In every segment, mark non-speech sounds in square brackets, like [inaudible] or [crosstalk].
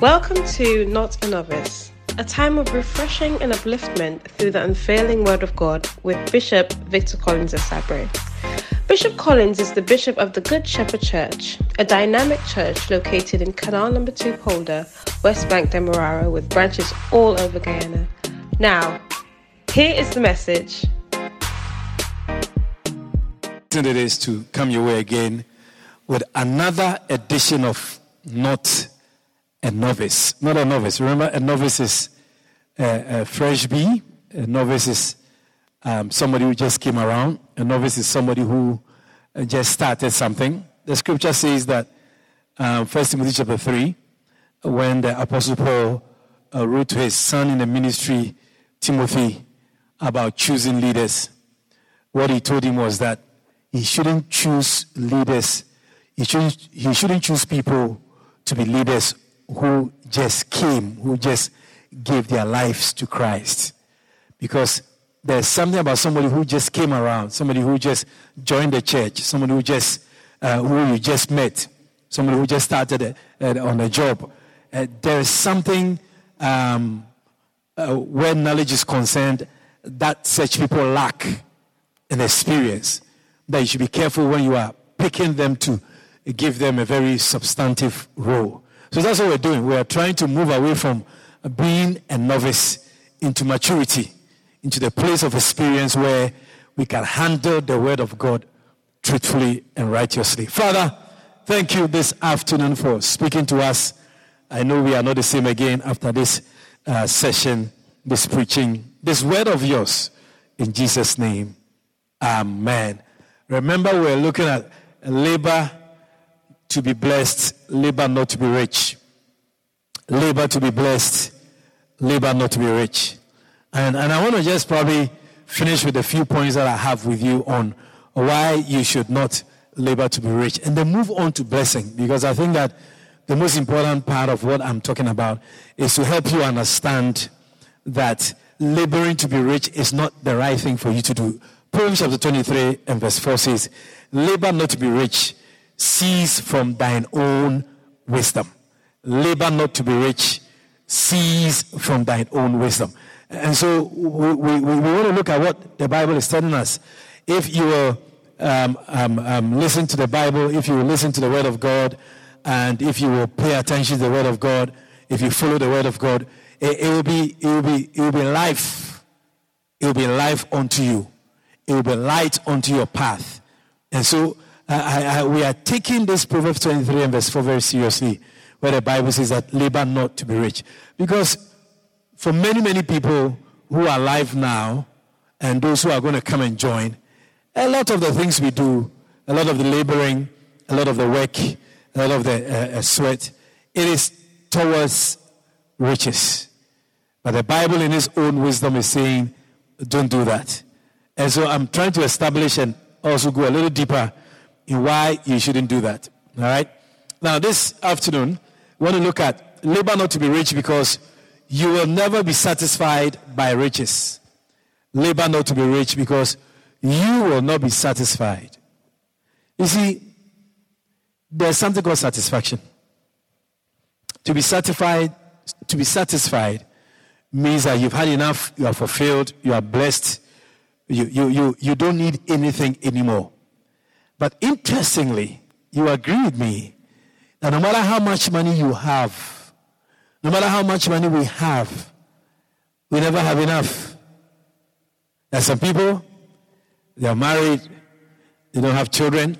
Welcome to Not a Novice, a time of refreshing and upliftment through the unfailing Word of God with Bishop Victor Collins Asabre. Bishop Collins is the Bishop of the Good Shepherd Church, a dynamic church located in Canal Number 2 Polder, West Bank Demerara, with branches all over Guyana. Now, here is the message. It is to come your way again with another edition of Not a Novice. Not a novice. Remember, a novice is a, a fresh bee. A novice is um, somebody who just came around. A novice is somebody who uh, just started something. The scripture says that, um, First Timothy chapter 3, when the Apostle Paul uh, wrote to his son in the ministry, Timothy, about choosing leaders, what he told him was that he shouldn't choose leaders, he shouldn't, he shouldn't choose people to be leaders who just came, who just gave their lives to Christ. Because there's something about somebody who just came around, somebody who just joined the church, somebody who just, uh, who you just met, somebody who just started uh, on a job. Uh, there is something um, uh, where knowledge is concerned that such people lack in experience. That you should be careful when you are picking them to give them a very substantive role. So that's what we're doing. We are trying to move away from being a novice into maturity, into the place of experience where we can handle the word of God truthfully and righteously. Father, thank you this afternoon for speaking to us. I know we are not the same again after this uh, session, this preaching, this word of yours. In Jesus' name, Amen. Remember, we're looking at labor to be blessed, labor not to be rich. Labor to be blessed, labor not to be rich. And, and I want to just probably finish with a few points that I have with you on why you should not labor to be rich. And then move on to blessing, because I think that the most important part of what I'm talking about is to help you understand that laboring to be rich is not the right thing for you to do. Proverbs chapter 23 and verse 4 says, Labor not to be rich, cease from thine own wisdom. Labor not to be rich, cease from thine own wisdom. And so we, we, we want to look at what the Bible is telling us. If you will um, um, um, listen to the Bible, if you will listen to the Word of God, and if you will pay attention to the Word of God, if you follow the Word of God, it, it will be it will be it will be life. It will be life unto you. It will be light unto your path. And so I, I, we are taking this Proverbs 23 and verse 4 very seriously, where the Bible says that labor not to be rich. Because for many, many people who are alive now and those who are going to come and join, a lot of the things we do, a lot of the laboring, a lot of the work, a lot of the uh, uh, sweat, it is towards riches. But the Bible, in its own wisdom, is saying, don't do that. And so I'm trying to establish and also go a little deeper in why you shouldn't do that. All right? Now, this afternoon, we want to look at labor not to be rich because you will never be satisfied by riches. Labor not to be rich because you will not be satisfied. You see, there's something called satisfaction. To be satisfied, to be satisfied means that you've had enough, you are fulfilled, you are blessed, you, you, you, you don't need anything anymore. But interestingly, you agree with me that no matter how much money you have, no matter how much money we have, we never have enough. There are some people, they are married, they don't have children,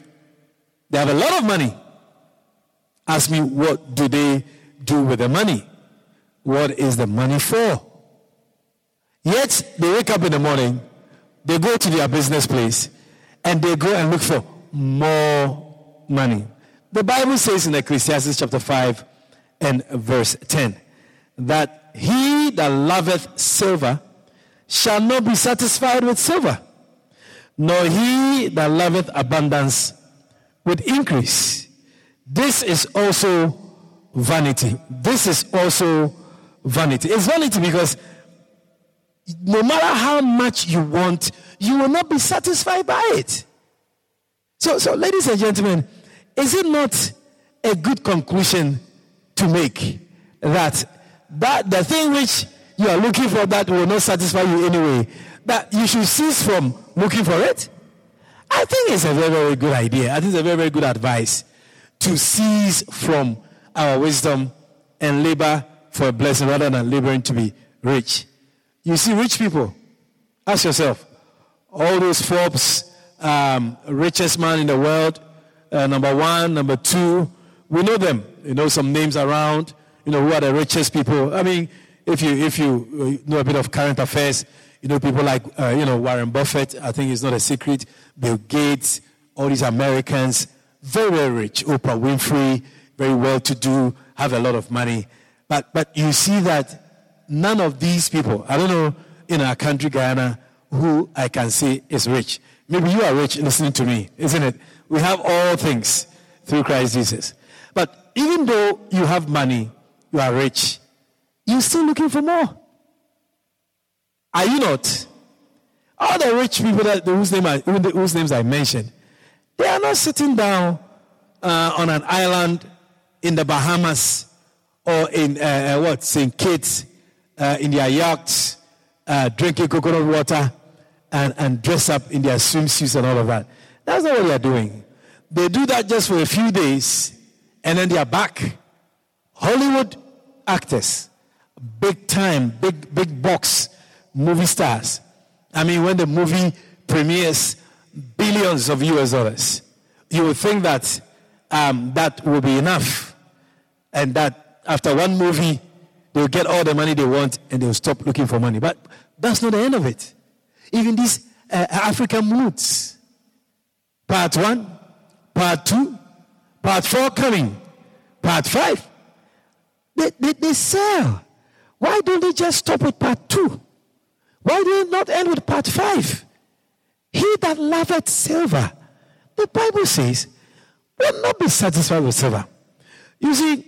they have a lot of money. Ask me, what do they do with the money? What is the money for? Yet they wake up in the morning, they go to their business place, and they go and look for more money. The Bible says in Ecclesiastes chapter 5 and verse 10 that he that loveth silver shall not be satisfied with silver, nor he that loveth abundance with increase. This is also vanity. This is also vanity. It's vanity because no matter how much you want, you will not be satisfied by it. So, so, ladies and gentlemen, is it not a good conclusion to make that that the thing which you are looking for that will not satisfy you anyway, that you should cease from looking for it? I think it's a very, very good idea. I think it's a very, very good advice to cease from our wisdom and labor for a blessing rather than laboring to be rich. You see, rich people, ask yourself, all those Forbes, um, richest man in the world, uh, number one, number two, we know them. You know some names around. You know who are the richest people. I mean, if you if you uh, know a bit of current affairs, you know people like uh, you know Warren Buffett. I think it's not a secret. Bill Gates, all these Americans, very very rich. Oprah Winfrey, very well to do, have a lot of money. But but you see that none of these people. I don't know in our country Guyana who I can say is rich. Maybe you are rich listening to me, isn't it? We have all things through Christ Jesus. But even though you have money, you are rich, you're still looking for more. Are you not? All the rich people that whose, name I, whose names I mentioned, they are not sitting down uh, on an island in the Bahamas or in uh, uh what St. Kitts uh, in their yachts, uh, drinking coconut water and, and dress up in their swimsuits and all of that. That's not what they are doing. They do that just for a few days and then they are back. Hollywood actors, big time, big, big box movie stars. I mean, when the movie premieres, billions of US dollars, you would think that um, that will be enough. And that after one movie, they'll get all the money they want and they'll stop looking for money. But that's not the end of it. Even these uh, African moods. Part one, part two, part four coming, part five. They, they, they sell. Why don't they just stop with part two? Why do they not end with part five? He that loveth silver, the Bible says, will not be satisfied with silver. You see,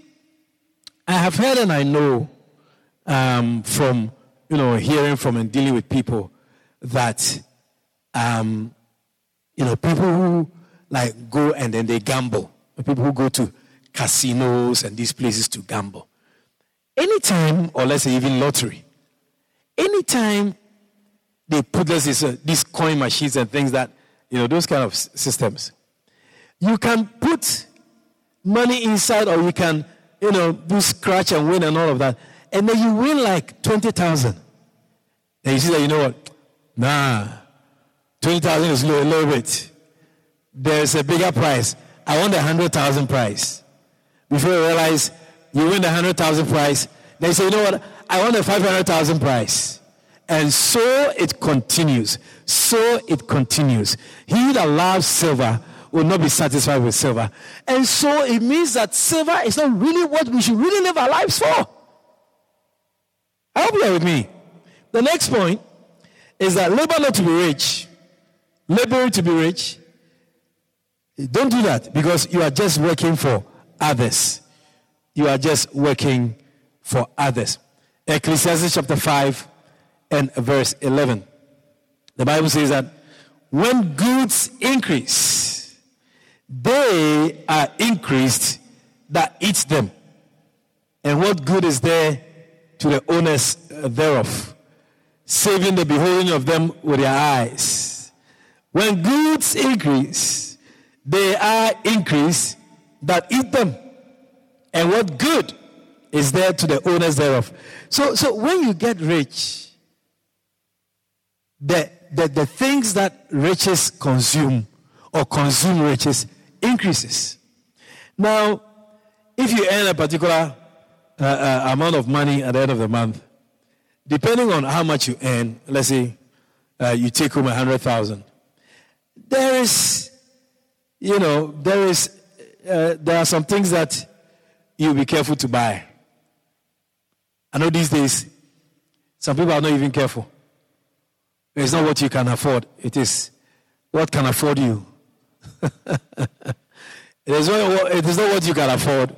I have heard and I know um, from, you know, hearing from and dealing with people that, um, you know, people who like go and then they gamble, people who go to casinos and these places to gamble. Anytime, or let's say even lottery, anytime they put this, uh, these coin machines and things that, you know, those kind of systems, you can put money inside or you can, you know, do scratch and win and all of that. And then you win like 20,000. And you see that, you know what? Nah, 20,000 is low, a little bit. There's a bigger price. I want the 100,000 price. Before you realize you win the 100,000 price, they say, you know what? I want the 500,000 price. And so it continues. So it continues. He that loves silver will not be satisfied with silver. And so it means that silver is not really what we should really live our lives for. I hope you're with me. The next point is that labor not to be rich, Labor to be rich. Don't do that because you are just working for others. You are just working for others. Ecclesiastes chapter 5 and verse 11. The Bible says that when goods increase, they are increased that eat them. And what good is there to the owners thereof? Saving the beholding of them with their eyes. When goods increase, they are increased that eat them. And what good is there to the owners thereof? So, so when you get rich, the, the, the things that riches consume or consume riches increases. Now, if you earn a particular uh, uh, amount of money at the end of the month, depending on how much you earn, let's say uh, you take home a hundred thousand, there is, you know, there is, uh, there are some things that you'll be careful to buy. I know these days, some people are not even careful. It's not what you can afford. It is what can afford you. [laughs] it, is what, it is not what you can afford,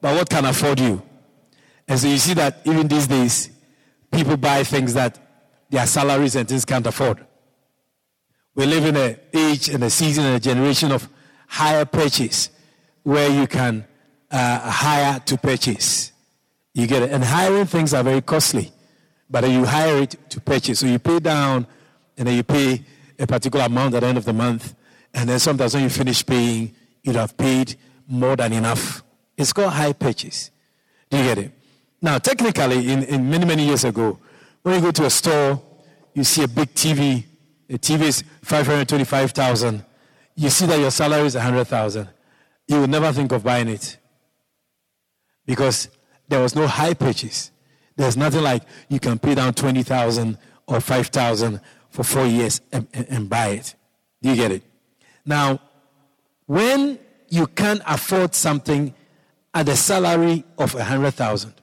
but what can afford you. And so you see that even these days, people buy things that their salaries and things can't afford. We live in an age and a season and a generation of hire purchase where you can uh, hire to purchase. You get it? And hiring things are very costly. But you hire it to purchase. So you pay down and then you pay a particular amount at the end of the month. And then sometimes when you finish paying, you'd have paid more than enough. It's called hire purchase. Do you get it? Now, technically, in, in many, many years ago, when you go to a store, you see a big TV, the TV is 525,000. You see that your salary is 100,000. You would never think of buying it because there was no hire purchase. There's nothing like you can pay down 20,000 or 5,000 for four years and, and, and buy it. Do you get it? Now, when you can't afford something at the salary of 100,000,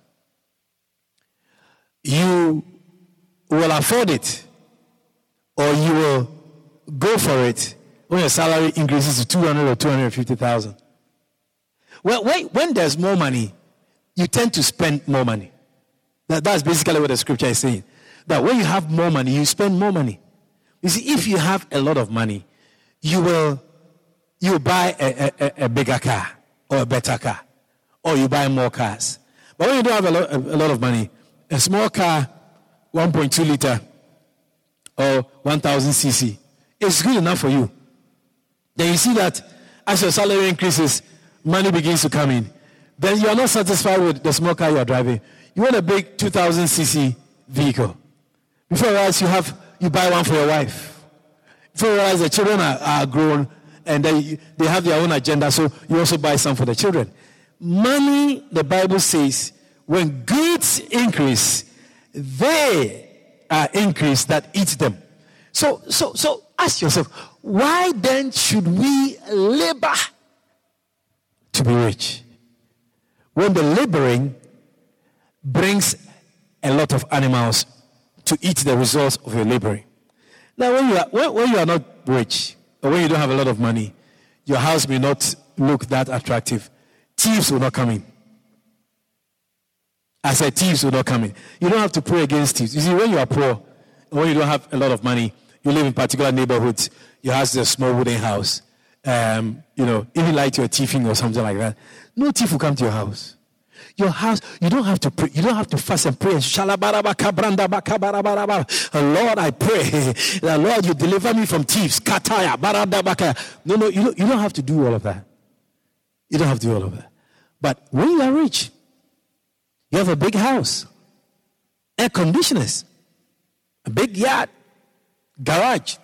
you will afford it or you will go for it when your salary increases to 200 or 250,000. Well, when, there's more money, you tend to spend more money. That, that's basically what the scripture is saying. That when you have more money, you spend more money. You see, if you have a lot of money, you will you buy a, a, a bigger car or a better car, or you buy more cars. But when you don't have a lot, a lot of money, a small car, 1.2 liter or 1000 cc, is good enough for you. Then you see that as your salary increases, money begins to come in. Then you are not satisfied with the small car you are driving. You want a big 2000 cc vehicle. Before you you have, you buy one for your wife. Before you realize the children are, are grown and they, they have their own agenda, so you also buy some for the children. Money, the Bible says, when goods increase, they are increased that eat them. So, so, so ask yourself, why then should we labor to be rich? When the laboring brings a lot of animals to eat the results of your laboring. Now, when you are, when, when you are not rich, or when you don't have a lot of money, your house may not look that attractive. Thieves will not come in. I said, thieves will not come in. You don't have to pray against thieves. You see, when you are poor, when you don't have a lot of money, you live in particular neighborhoods, your house is a small wooden house. Um, you know, even like you're thieving or something like that. No thief will come to your house. Your house, you don't have to pray. You don't have to fast and pray. Lord, I pray [laughs] that Lord, you deliver me from thieves. Kataya, No, no, you don't, you don't have to do all of that. You don't have to do all of that. But when you are rich, you have a big house, air conditioners, a big yacht, garage,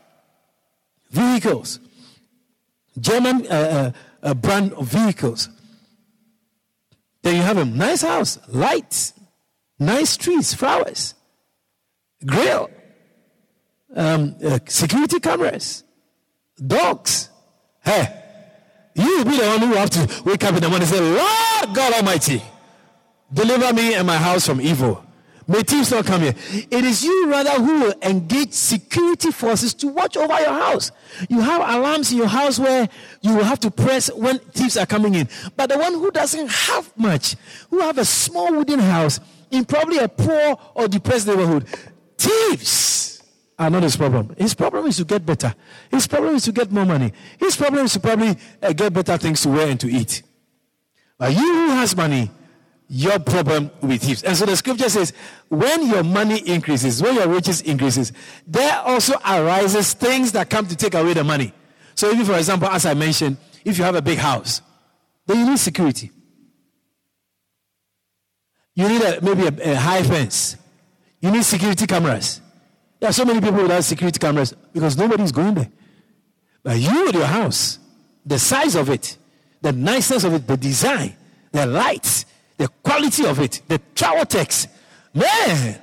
vehicles, German uh, uh, brand of vehicles. Then you have a nice house, lights, nice trees, flowers, grill, um, uh, security cameras, dogs. Hey, you will be the one who have to wake up in the morning and say, Lord God Almighty, deliver me and my house from evil. May thieves not come here. It is you rather who will engage security forces to watch over your house. You have alarms in your house where you will have to press when thieves are coming in. But the one who doesn't have much, who have a small wooden house in probably a poor or depressed neighborhood, thieves are not his problem. His problem is to get better. His problem is to get more money. His problem is to probably uh, get better things to wear and to eat. But you who has money, your problem with thieves. And so the scripture says, when your money increases, when your riches increases, there also arises things that come to take away the money. So if, for example, as I mentioned, if you have a big house, then you need security. You need a, maybe a, a high fence. You need security cameras. There are so many people without security cameras because nobody's going there. But you with your house, the size of it, the niceness of it, the design, the lights, the quality of it, the travel text. Man,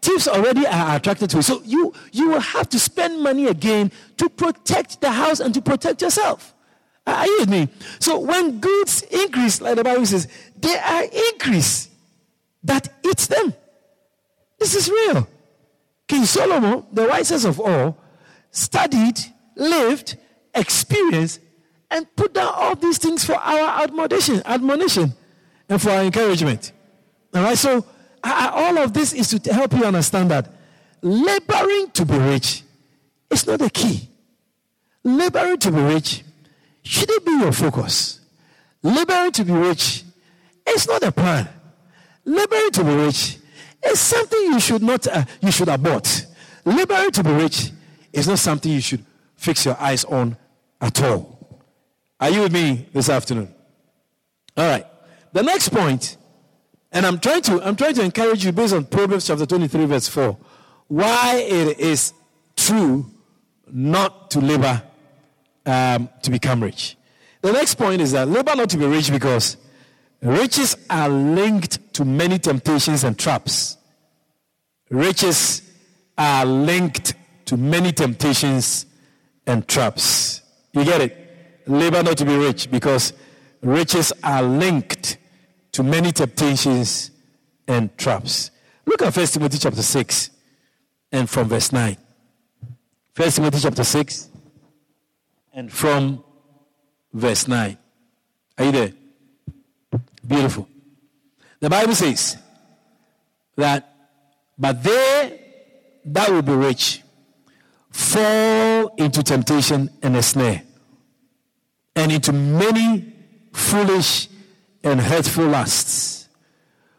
thieves already are attracted to it. So you, you will have to spend money again to protect the house and to protect yourself. Are you with me? So when goods increase, like the Bible says, they are increase that eats them. This is real. King Solomon, the wisest of all, studied, lived, experienced, and put down all these things for our admonition. Admonition and for our encouragement. All right, so I, all of this is to help you understand that laboring to be rich is not the key. Laboring to be rich shouldn't be your focus. Laboring to be rich is not a plan. laboring to be rich is something you should not, uh, you should abort. Laboring to be rich is not something you should fix your eyes on at all. Are you with me this afternoon? All right. The next point, and I'm trying to I'm trying to encourage you based on Proverbs chapter 23, verse 4, why it is true not to labor um, to become rich. The next point is that labor not to be rich because riches are linked to many temptations and traps. Riches are linked to many temptations and traps. You get it? Labor not to be rich because riches are linked to many temptations and traps. Look at 1 Timothy chapter 6 and from verse 9. 1 Timothy chapter 6 and from verse 9. Are you there? Beautiful. The Bible says that, but they that will be rich fall into temptation and a snare, and into many foolish and hurtful lusts,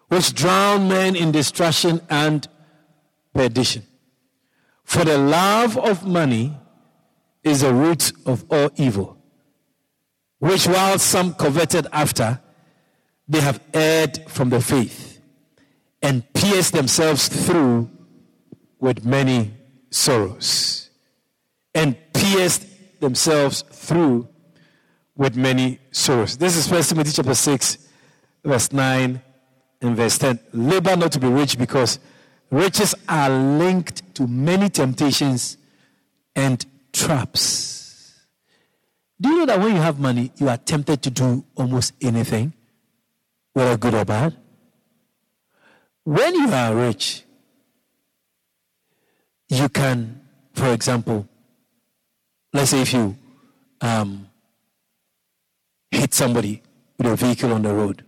which drown men in destruction and perdition. For the love of money is the root of all evil, which while some coveted after, they have erred from the faith and pierced themselves through with many sorrows. And pierced themselves through with many sorrows. This is First Timothy chapter 6, verse 9 and verse 10. Labor not to be rich because riches are linked to many temptations and traps. Do you know that when you have money, you are tempted to do almost anything, whether good or bad? When you are rich, you can, for example, let's say if you um, hit somebody with a vehicle on the road.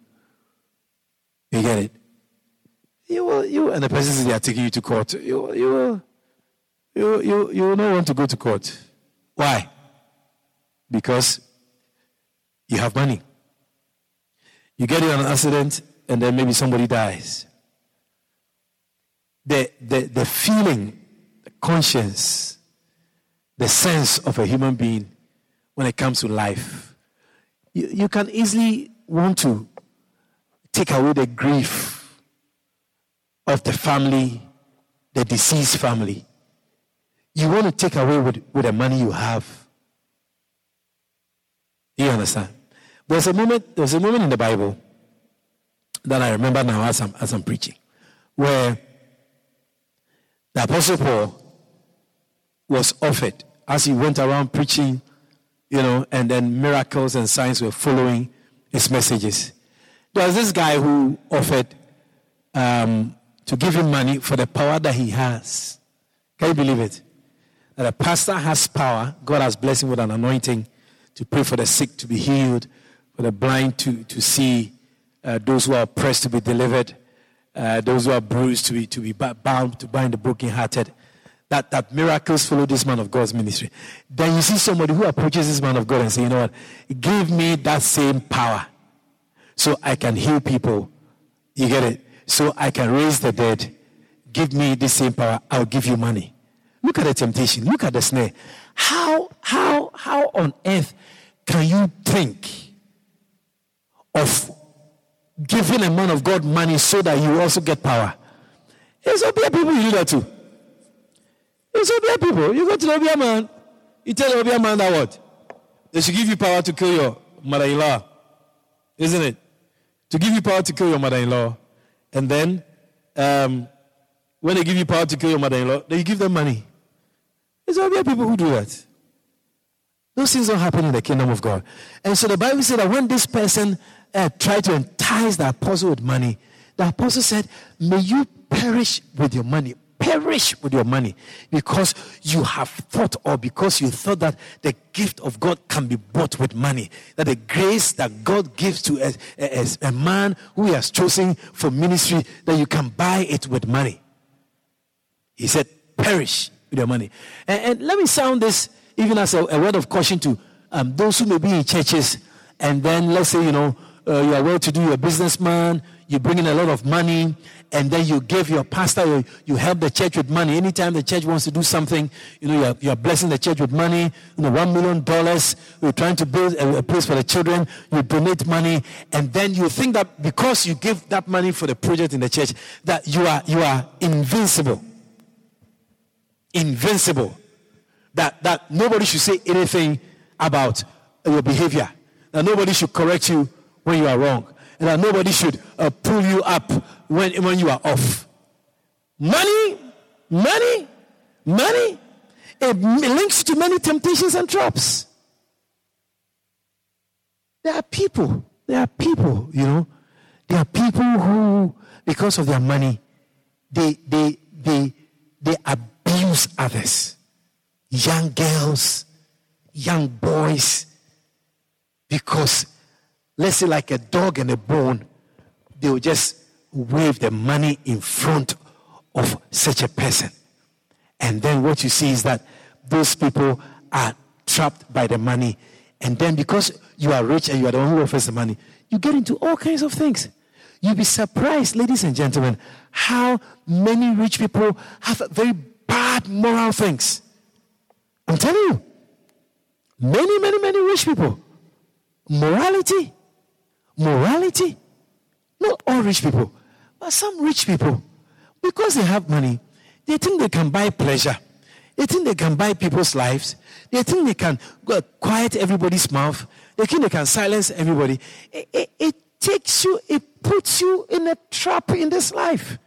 You get it? You will, you and the person they are taking you to court. You, you will, you, you, you will not want to go to court. Why? Because you have money. You get in an accident and then maybe somebody dies. The, the, the feeling, the conscience, the sense of a human being when it comes to life you, you can easily want to take away the grief of the family, the deceased family. You want to take away with, with the money you have. You understand? There's a moment, there's a moment in the Bible that I remember now as I'm, as I'm preaching, where the Apostle Paul was offered as he went around preaching you know, and then miracles and signs were following his messages. There was this guy who offered um, to give him money for the power that he has. Can you believe it? That a pastor has power. God has blessed him with an anointing to pray for the sick to be healed, for the blind to, to see, uh, those who are oppressed to be delivered, uh, those who are bruised to be, to be bound, to bind the brokenhearted that, that miracles follow this man of God's ministry. Then you see somebody who approaches this man of God and say, you know what? Give me that same power so I can heal people. You get it? So I can raise the dead. Give me the same power. I'll give you money. Look at the temptation. Look at the snare. How, how, how on earth can you think of giving a man of God money so that you also get power? There's a people who do that too. It's Obeah people. You go to the Obeah man, you tell the Obeah man that what? They should give you power to kill your mother in law. Isn't it? To give you power to kill your mother in law. And then, um, when they give you power to kill your mother in law, then you give them money. It's Obeah people who do that. Those things don't happen in the kingdom of God. And so the Bible said that when this person uh, tried to entice the apostle with money, the apostle said, May you perish with your money perish with your money because you have thought or because you thought that the gift of God can be bought with money. That the grace that God gives to a, a, a man who he has chosen for ministry, that you can buy it with money. He said, perish with your money. And, and let me sound this even as a, a word of caution to um, those who may be in churches and then let's say, you know, uh, you are well to do, you're a businessman, you bring in a lot of money, and then you give your pastor, you, you help the church with money. Anytime the church wants to do something, you know, you're, you're blessing the church with money, you know, one million dollars, you're trying to build a, a place for the children, you donate money, and then you think that because you give that money for the project in the church, that you are, you are invincible. Invincible. That, that nobody should say anything about your behavior. That nobody should correct you when you are wrong. That nobody should uh, pull you up when, when you are off. Money, money, money, it links to many temptations and traps. There are people, there are people, you know, there are people who, because of their money, they, they, they, they abuse others. Young girls, young boys, because let's say like a dog and a bone, they will just wave the money in front of such a person. And then what you see is that those people are trapped by the money. And then because you are rich and you are the one who offers the money, you get into all kinds of things. You'll be surprised, ladies and gentlemen, how many rich people have very bad moral things. I'm telling you. Many, many, many rich people. Morality. Morality. Not all rich people. But some rich people, because they have money, they think they can buy pleasure. They think they can buy people's lives. They think they can quiet everybody's mouth. They think they can silence everybody. It, it, it takes you, it puts you in a trap in this life.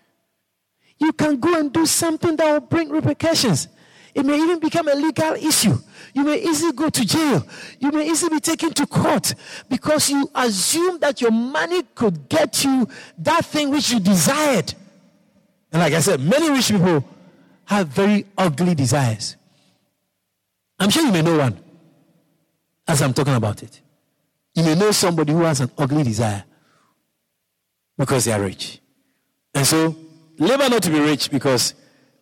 You can go and do something that will bring repercussions. It may even become a legal issue. You may easily go to jail. You may easily be taken to court because you assume that your money could get you that thing which you desired. And like I said, many rich people have very ugly desires. I'm sure you may know one as I'm talking about it. You may know somebody who has an ugly desire because they are rich. And so, labor not to be rich because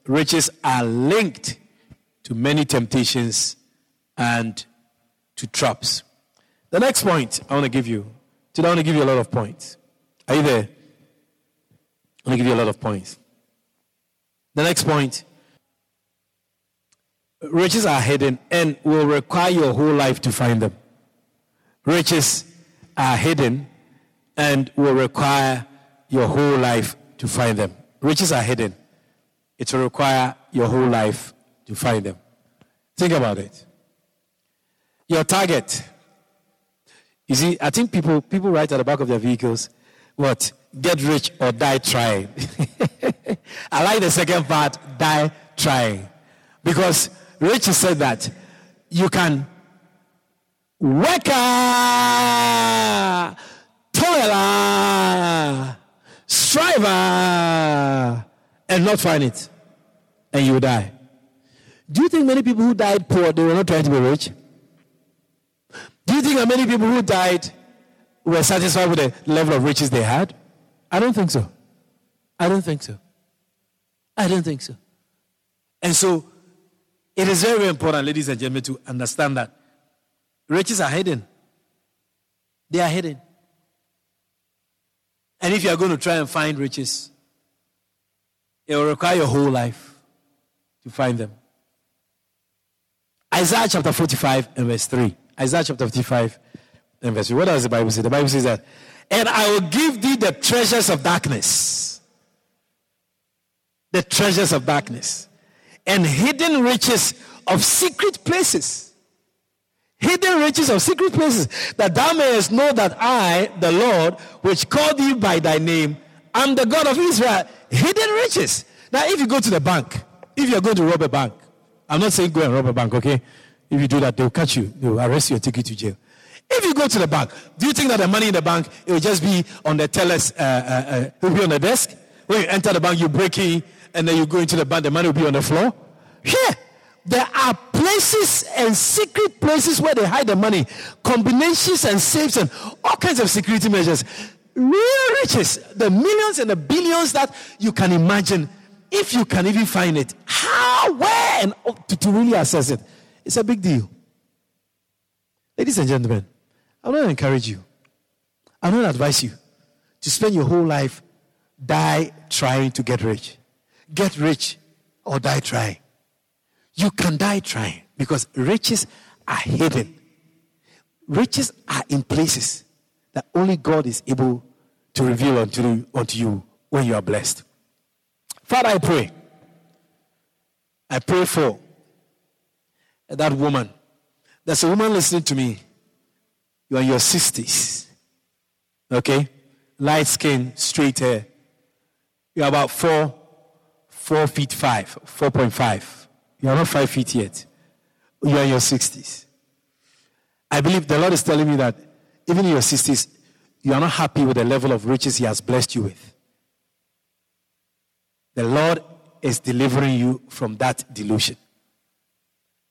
riches are linked to many temptations and to traps. The next point I want to give you, today I want to give you a lot of points. Are you there? I want to give you a lot of points. The next point riches are hidden and will require your whole life to find them. Riches are hidden and will require your whole life to find them. Riches are hidden. It will require your whole life to find them. Think about it. Your target. You see, I think people people write at the back of their vehicles, what? Get rich or die trying. [laughs] I like the second part, die trying. Because Rich said that you can work, toil, strive, and not find it, and you die. Do you think many people who died poor, they were not trying to be rich? Do you think that many people who died were satisfied with the level of riches they had? I don't think so. I don't think so. I don't think so. And so, it is very, very important, ladies and gentlemen, to understand that riches are hidden. They are hidden. And if you are going to try and find riches, it will require your whole life to find them. Isaiah chapter 45 and verse 3. Isaiah chapter 55 and verse 3. What does the Bible say? The Bible says that, and I will give thee the treasures of darkness. The treasures of darkness. And hidden riches of secret places. Hidden riches of secret places. That thou mayest know that I, the Lord, which called thee by thy name, am the God of Israel. Hidden riches. Now, if you go to the bank, if you're going to rob a bank, I'm not saying go and rob a bank, okay? If you do that, they'll catch you. They'll arrest you and take you to jail. If you go to the bank, do you think that the money in the bank, it will just be on the tellers, uh, uh, uh, will be on the desk? When you enter the bank, you break in, and then you go into the bank, the money will be on the floor? Here, there are places and secret places where they hide the money, combinations and safes and all kinds of security measures. Real riches, the millions and the billions that you can imagine if you can even find it, how, where, and to, to really assess it, it's a big deal. Ladies and gentlemen, I want to encourage you. I want to advise you to spend your whole life die trying to get rich. Get rich or die trying. You can die trying because riches are hidden. Riches are in places that only God is able to reveal unto, unto you when you are blessed. Father, I pray. I pray for that woman. There's a woman listening to me. You are in your 60s. Okay? Light skin, straight hair. You're about four, four feet five, 4.5. You're not five feet yet. You are in your 60s. I believe the Lord is telling me that even in your 60s, you are not happy with the level of riches He has blessed you with. The Lord is delivering you from that delusion.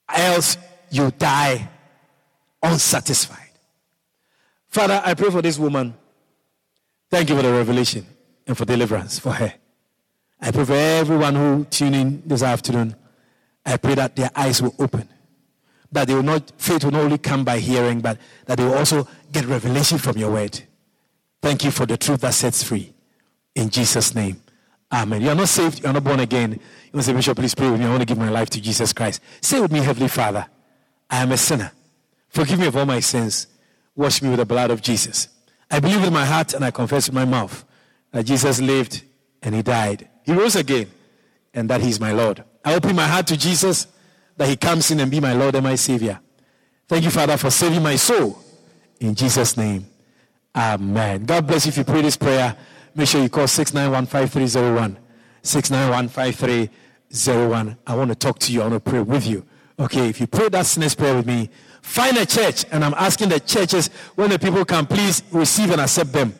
Else you die unsatisfied. Father, I pray for this woman. Thank you for the revelation and for deliverance for her. I pray for everyone who tune in this afternoon. I pray that their eyes will open. That they will not, faith will not only come by hearing, but that they will also get revelation from your word. Thank you for the truth that sets free. In Jesus' name. Amen. You are not saved, you are not born again. You want to say, Bishop, please pray with me. I want to give my life to Jesus Christ. Say with me, Heavenly Father, I am a sinner. Forgive me of all my sins. Wash me with the blood of Jesus. I believe with my heart and I confess with my mouth that Jesus lived and he died. He rose again and that he's my Lord. I open my heart to Jesus that he comes in and be my Lord and my Savior. Thank you, Father, for saving my soul. In Jesus' name, Amen. God bless you if you pray this prayer. Make sure you call 6915301. 6915301. I want to talk to you. I want to pray with you. Okay, if you pray that sinner's prayer with me, find a church. And I'm asking the churches when the people can please receive and accept them.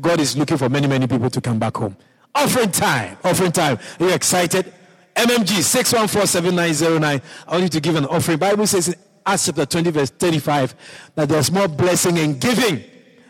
God is looking for many, many people to come back home. Offering time. Offering time. Are you excited? MMG 6147909. I want you to give an offering. Bible says in Acts chapter 20, verse 35, that there's more blessing in giving.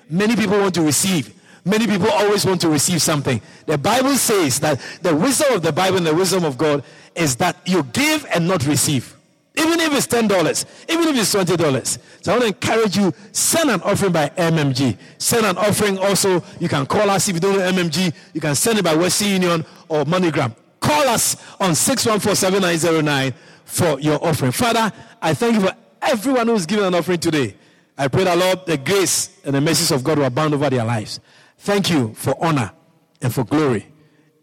Many people want to receive. Many people always want to receive something. The Bible says that the wisdom of the Bible and the wisdom of God is that you give and not receive. Even if it's $10, even if it's $20. So I want to encourage you, send an offering by MMG. Send an offering also. You can call us if you don't know MMG. You can send it by Western Union or MoneyGram. Call us on 614-7909 for your offering. Father, I thank you for everyone who's given an offering today. I pray that, Lord, the grace and the mercies of God will abound over their lives. Thank you for honor and for glory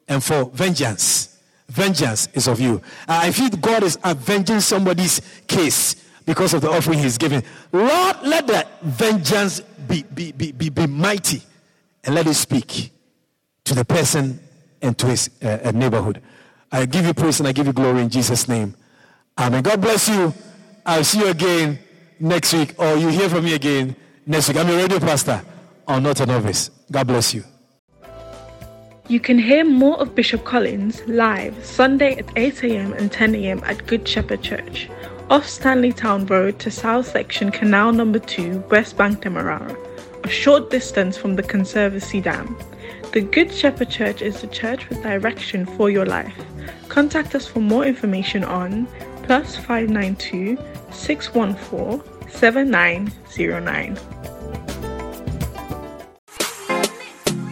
and for vengeance. Vengeance is of you. Uh, I feel God is avenging somebody's case because of the offering he's giving. Lord, let that vengeance be, be, be, be, be mighty and let it speak to the person and to his uh, uh, neighborhood. I give you praise and I give you glory in Jesus' name. Amen. God bless you. I'll see you again next week, or you hear from me again next week. I'm a radio pastor or not a novice. God bless you. You can hear more of Bishop Collins live Sunday at 8 a.m. and 10 a.m. at Good Shepherd Church, off Stanley Town Road to South Section Canal Number 2, West Bank Demerara, a short distance from the Conservancy Dam. The Good Shepherd Church is the church with direction for your life. Contact us for more information on plus 592 614 7909.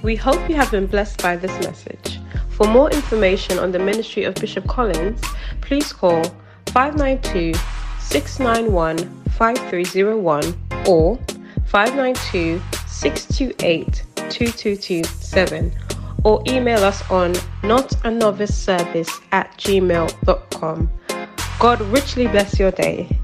We hope you have been blessed by this message. For more information on the ministry of Bishop Collins, please call 592 691 5301 or 592 628 2227 or email us on notanoviceservice at gmail.com. God richly bless your day.